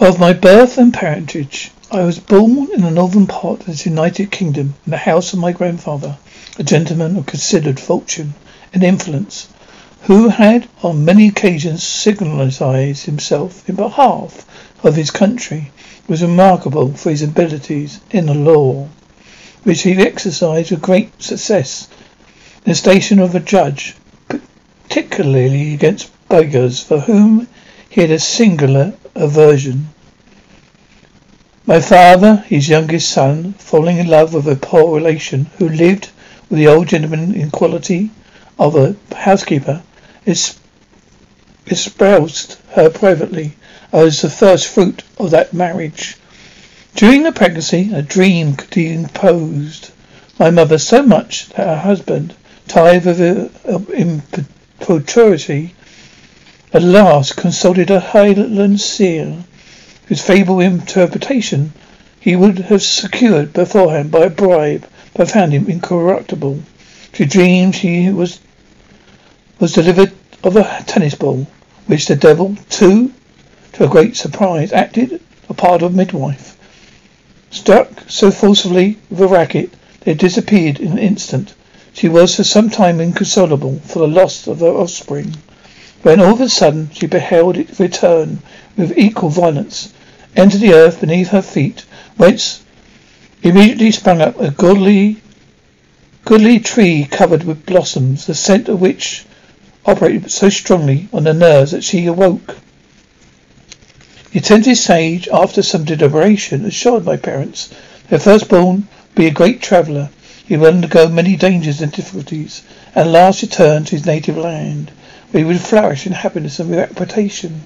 Of my birth and parentage, I was born in the northern part of the United Kingdom, in the house of my grandfather, a gentleman of considered fortune and influence, who had on many occasions signalized himself in behalf of his country, was remarkable for his abilities in the law, which he exercised with great success in the station of a judge, particularly against beggars, for whom he had a singular aversion. My father, his youngest son, falling in love with a poor relation who lived with the old gentleman in quality of a housekeeper, espoused her privately as the first fruit of that marriage. During the pregnancy, a dream composed my mother so much that her husband, tired of her uh, importunity, at last consulted a Highland seer, whose fable interpretation he would have secured beforehand by a bribe, but found him incorruptible. She dreamed she was was delivered of a tennis ball, which the devil, too, to her great surprise, acted a part of midwife. Struck so forcibly with a racket that it disappeared in an instant, she was for some time inconsolable for the loss of her offspring when all of a sudden she beheld it return with equal violence, enter the earth beneath her feet, whence immediately sprang up a goodly, goodly tree covered with blossoms, the scent of which operated so strongly on the nerves that she awoke. The attentive sage, after some deliberation, assured my parents their firstborn be a great traveller. He will undergo many dangers and difficulties, and at last return to his native land he would flourish in happiness and reputation.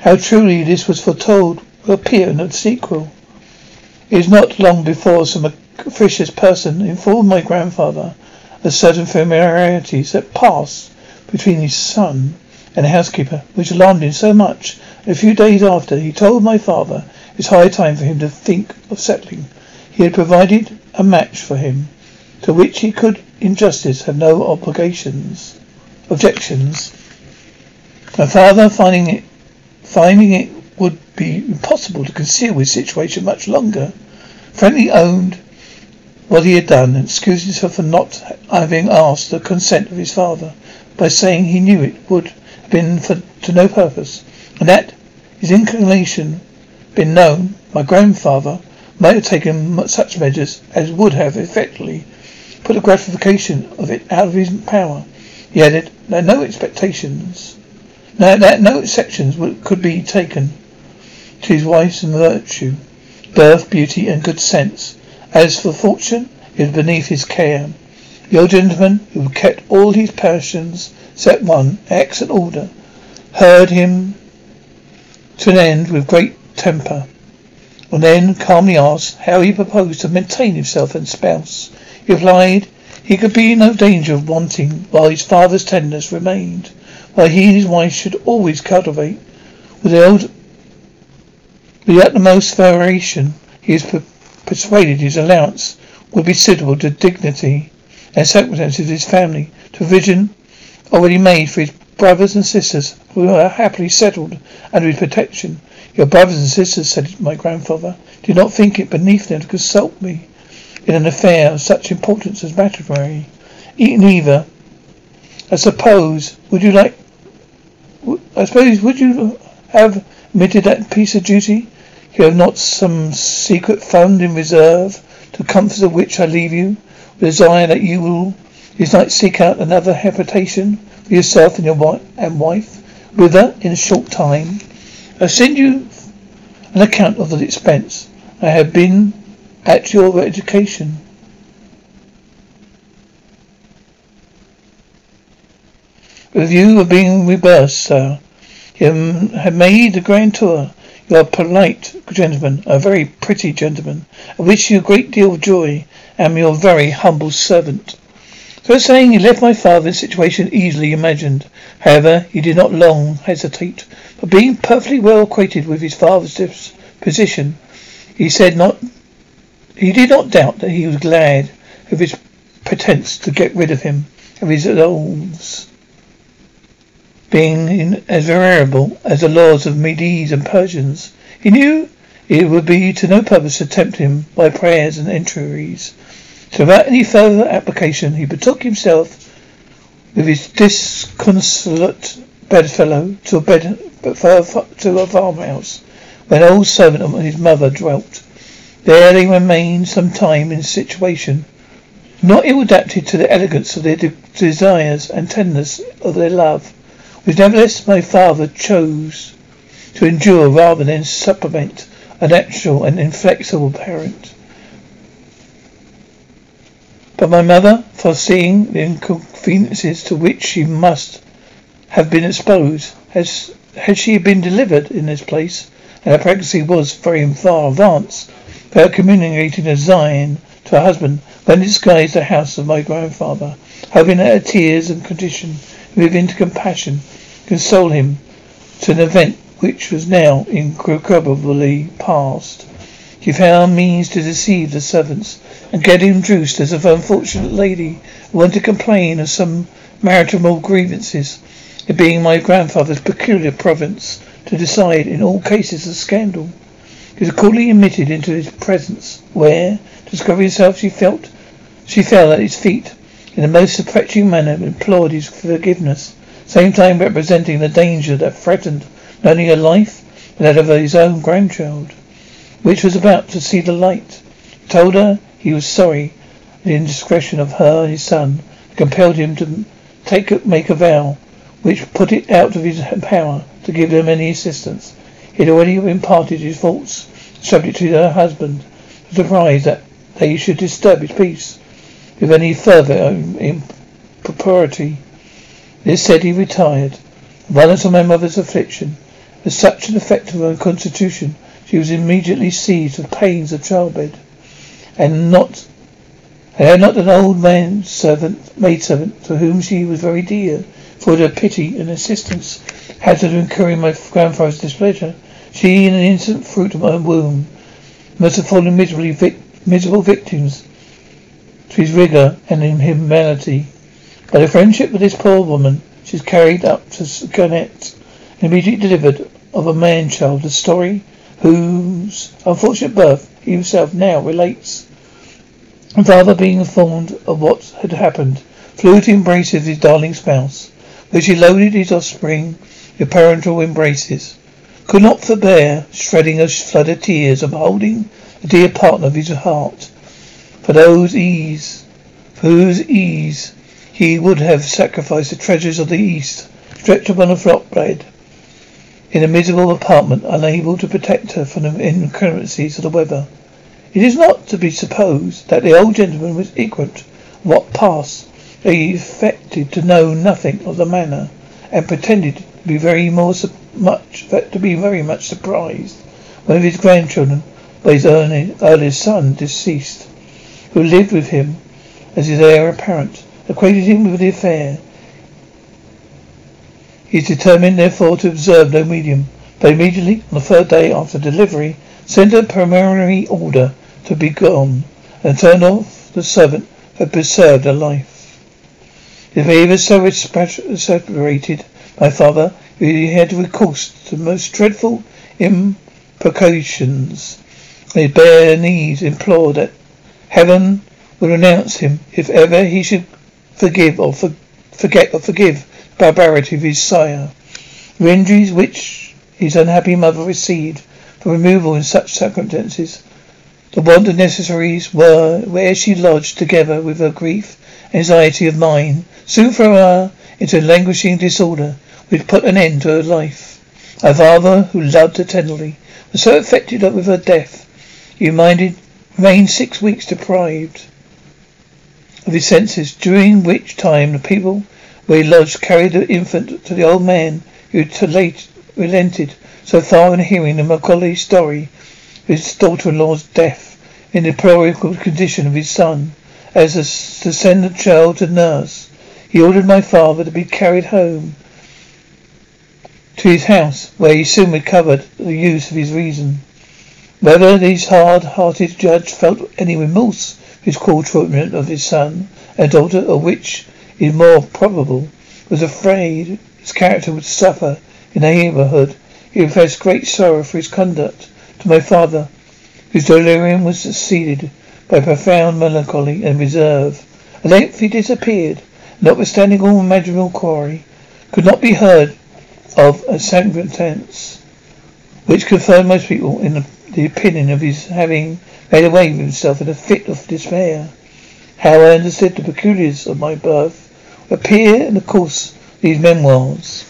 How truly this was foretold will appear in the sequel. It is not long before some officious person informed my grandfather of certain familiarities that passed between his son and the housekeeper, which alarmed him so much. A few days after, he told my father it was high time for him to think of settling. He had provided a match for him, to which he could, in justice, have no obligations objections. My father, finding it, finding it would be impossible to conceal his situation much longer, frankly owned what he had done and excused himself for not having asked the consent of his father by saying he knew it would have been for, to no purpose, and that his inclination been known, my grandfather might have taken such measures as would have effectually put the gratification of it out of his power. He added that no expectations, that no exceptions could be taken to his wife's virtue, birth, beauty, and good sense. As for fortune, it was beneath his care. The old gentleman, who kept all his passions set one excellent order, heard him to an end with great temper, and then calmly asked how he proposed to maintain himself and spouse. He replied he could be in no danger of wanting while his father's tenderness remained, while he and his wife should always cultivate with the, old, the utmost veneration. He is per- persuaded his allowance would be suitable to dignity and circumstances of his family, to vision already made for his brothers and sisters who are happily settled under his protection. Your brothers and sisters, said my grandfather, do not think it beneath them to consult me in an affair of such importance as matrimony. Neither, I suppose, would you like, I suppose, would you have omitted that piece of duty? You have not some secret fund in reserve to comfort of which I leave you, with desire that you will this night seek out another habitation for yourself and your wife and wife, whither in a short time I send you an account of the expense I have been at your education. With you are being reversed, sir. You have made a grand tour. You are a polite gentleman, a very pretty gentleman. I wish you a great deal of joy. I am your very humble servant. So saying, he left my father in a situation easily imagined. However, he did not long hesitate, but being perfectly well acquainted with his father's position, he said not, he did not doubt that he was glad of his pretense to get rid of him, of his laws being in, as variable as the laws of Medes and Persians. He knew it would be to no purpose to tempt him by prayers and entreaties. So without any further application, he betook himself with his disconsolate bedfellow to a bed to a farmhouse where an old servant of his mother dwelt. There they remained some time in a situation not ill adapted to the elegance of their de- desires and tenderness of their love, which nevertheless my father chose to endure rather than supplement a natural and inflexible parent. But my mother, foreseeing the inconveniences to which she must have been exposed, has had she been delivered in this place, and her pregnancy was very far advanced, without communicating a design to her husband, then disguised the house of my grandfather, hoping that her tears and condition move into compassion, console him to an event which was now incredibly past. She found means to deceive the servants and get introduced as an unfortunate lady who wanted to complain of some marital grievances, it being my grandfather's peculiar province to decide in all cases of scandal. He was accordingly admitted into his presence, where, discovering herself, she felt she fell at his feet, in the most suppressing manner implored his forgiveness, same time representing the danger that threatened not only her life, but that of his own grandchild which was about to see the light. He told her he was sorry the indiscretion of her and his son compelled him to take make a vow which put it out of his power to give them any assistance. He had already imparted his thoughts subject to her husband, surprised that they should disturb his peace with any further impropriety. This said, he retired. The violence of my mother's affliction was such an effect of her constitution she was immediately seized with pains of childbed, and not and had not an old man servant, maid servant, to whom she was very dear, for her pity and assistance, had to incur my grandfather's displeasure. She, in an instant fruit of my womb, must have fallen miserably vic- miserable victims to his rigour and inhumanity. By the friendship of this poor woman, she is carried up to Garnet and immediately delivered of a man child, the story whose unfortunate birth he himself now relates. And father, being informed of what had happened, flew to embrace his darling spouse, which he loaded his offspring with parental embraces. Could not forbear shedding a flood of tears of holding the dear partner of his heart. For those ease, for whose ease he would have sacrificed the treasures of the East, stretched upon a flock bed in a miserable apartment, unable to protect her from the inclemencies of the weather. It is not to be supposed that the old gentleman was ignorant of what passed. He affected to know nothing of the manner, and pretended to be very more su- much to be very much surprised when of his grandchildren, by his early, earliest son, deceased, who lived with him as his heir apparent, acquainted him with the affair he is determined, therefore, to observe no medium, but immediately, on the third day after delivery, sent a preliminary order to be gone, and turned off the servant who had preserved her life. His behavior so separated my father, he had recourse to the most dreadful imprecations. His bare knees implored that heaven would renounce him if ever he should forgive or for, forget or forgive the barbarity of his sire. The injuries which his unhappy mother received for removal in such circumstances, the want of necessaries were where she lodged together with her grief anxiety of mind, soon threw her into a languishing disorder which put an end to her life. My father, who loved her tenderly, was so affected with her death, he reminded, remained six weeks deprived of his senses, during which time the people where he lodged carried the infant to the old man who had late relented so far in hearing the Macaulay story of his daughter-in-law's death in the deplorable condition of his son. As to send the child to nurse, he ordered my father to be carried home to his house, where he soon recovered the use of his reason. Whether this hard-hearted judge felt any remorse for his cruel treatment of his son and daughter, or which is more probable, was afraid his character would suffer in the neighbourhood, he professed great sorrow for his conduct to my father, whose delirium was succeeded by profound melancholy and reserve. At length he disappeared, notwithstanding all imaginable quarry, could not be heard of a circumstance which confirmed most people in the, the opinion of his having made away with himself in a fit of despair. How I understood the peculiars of my birth appear in the course of these memoirs.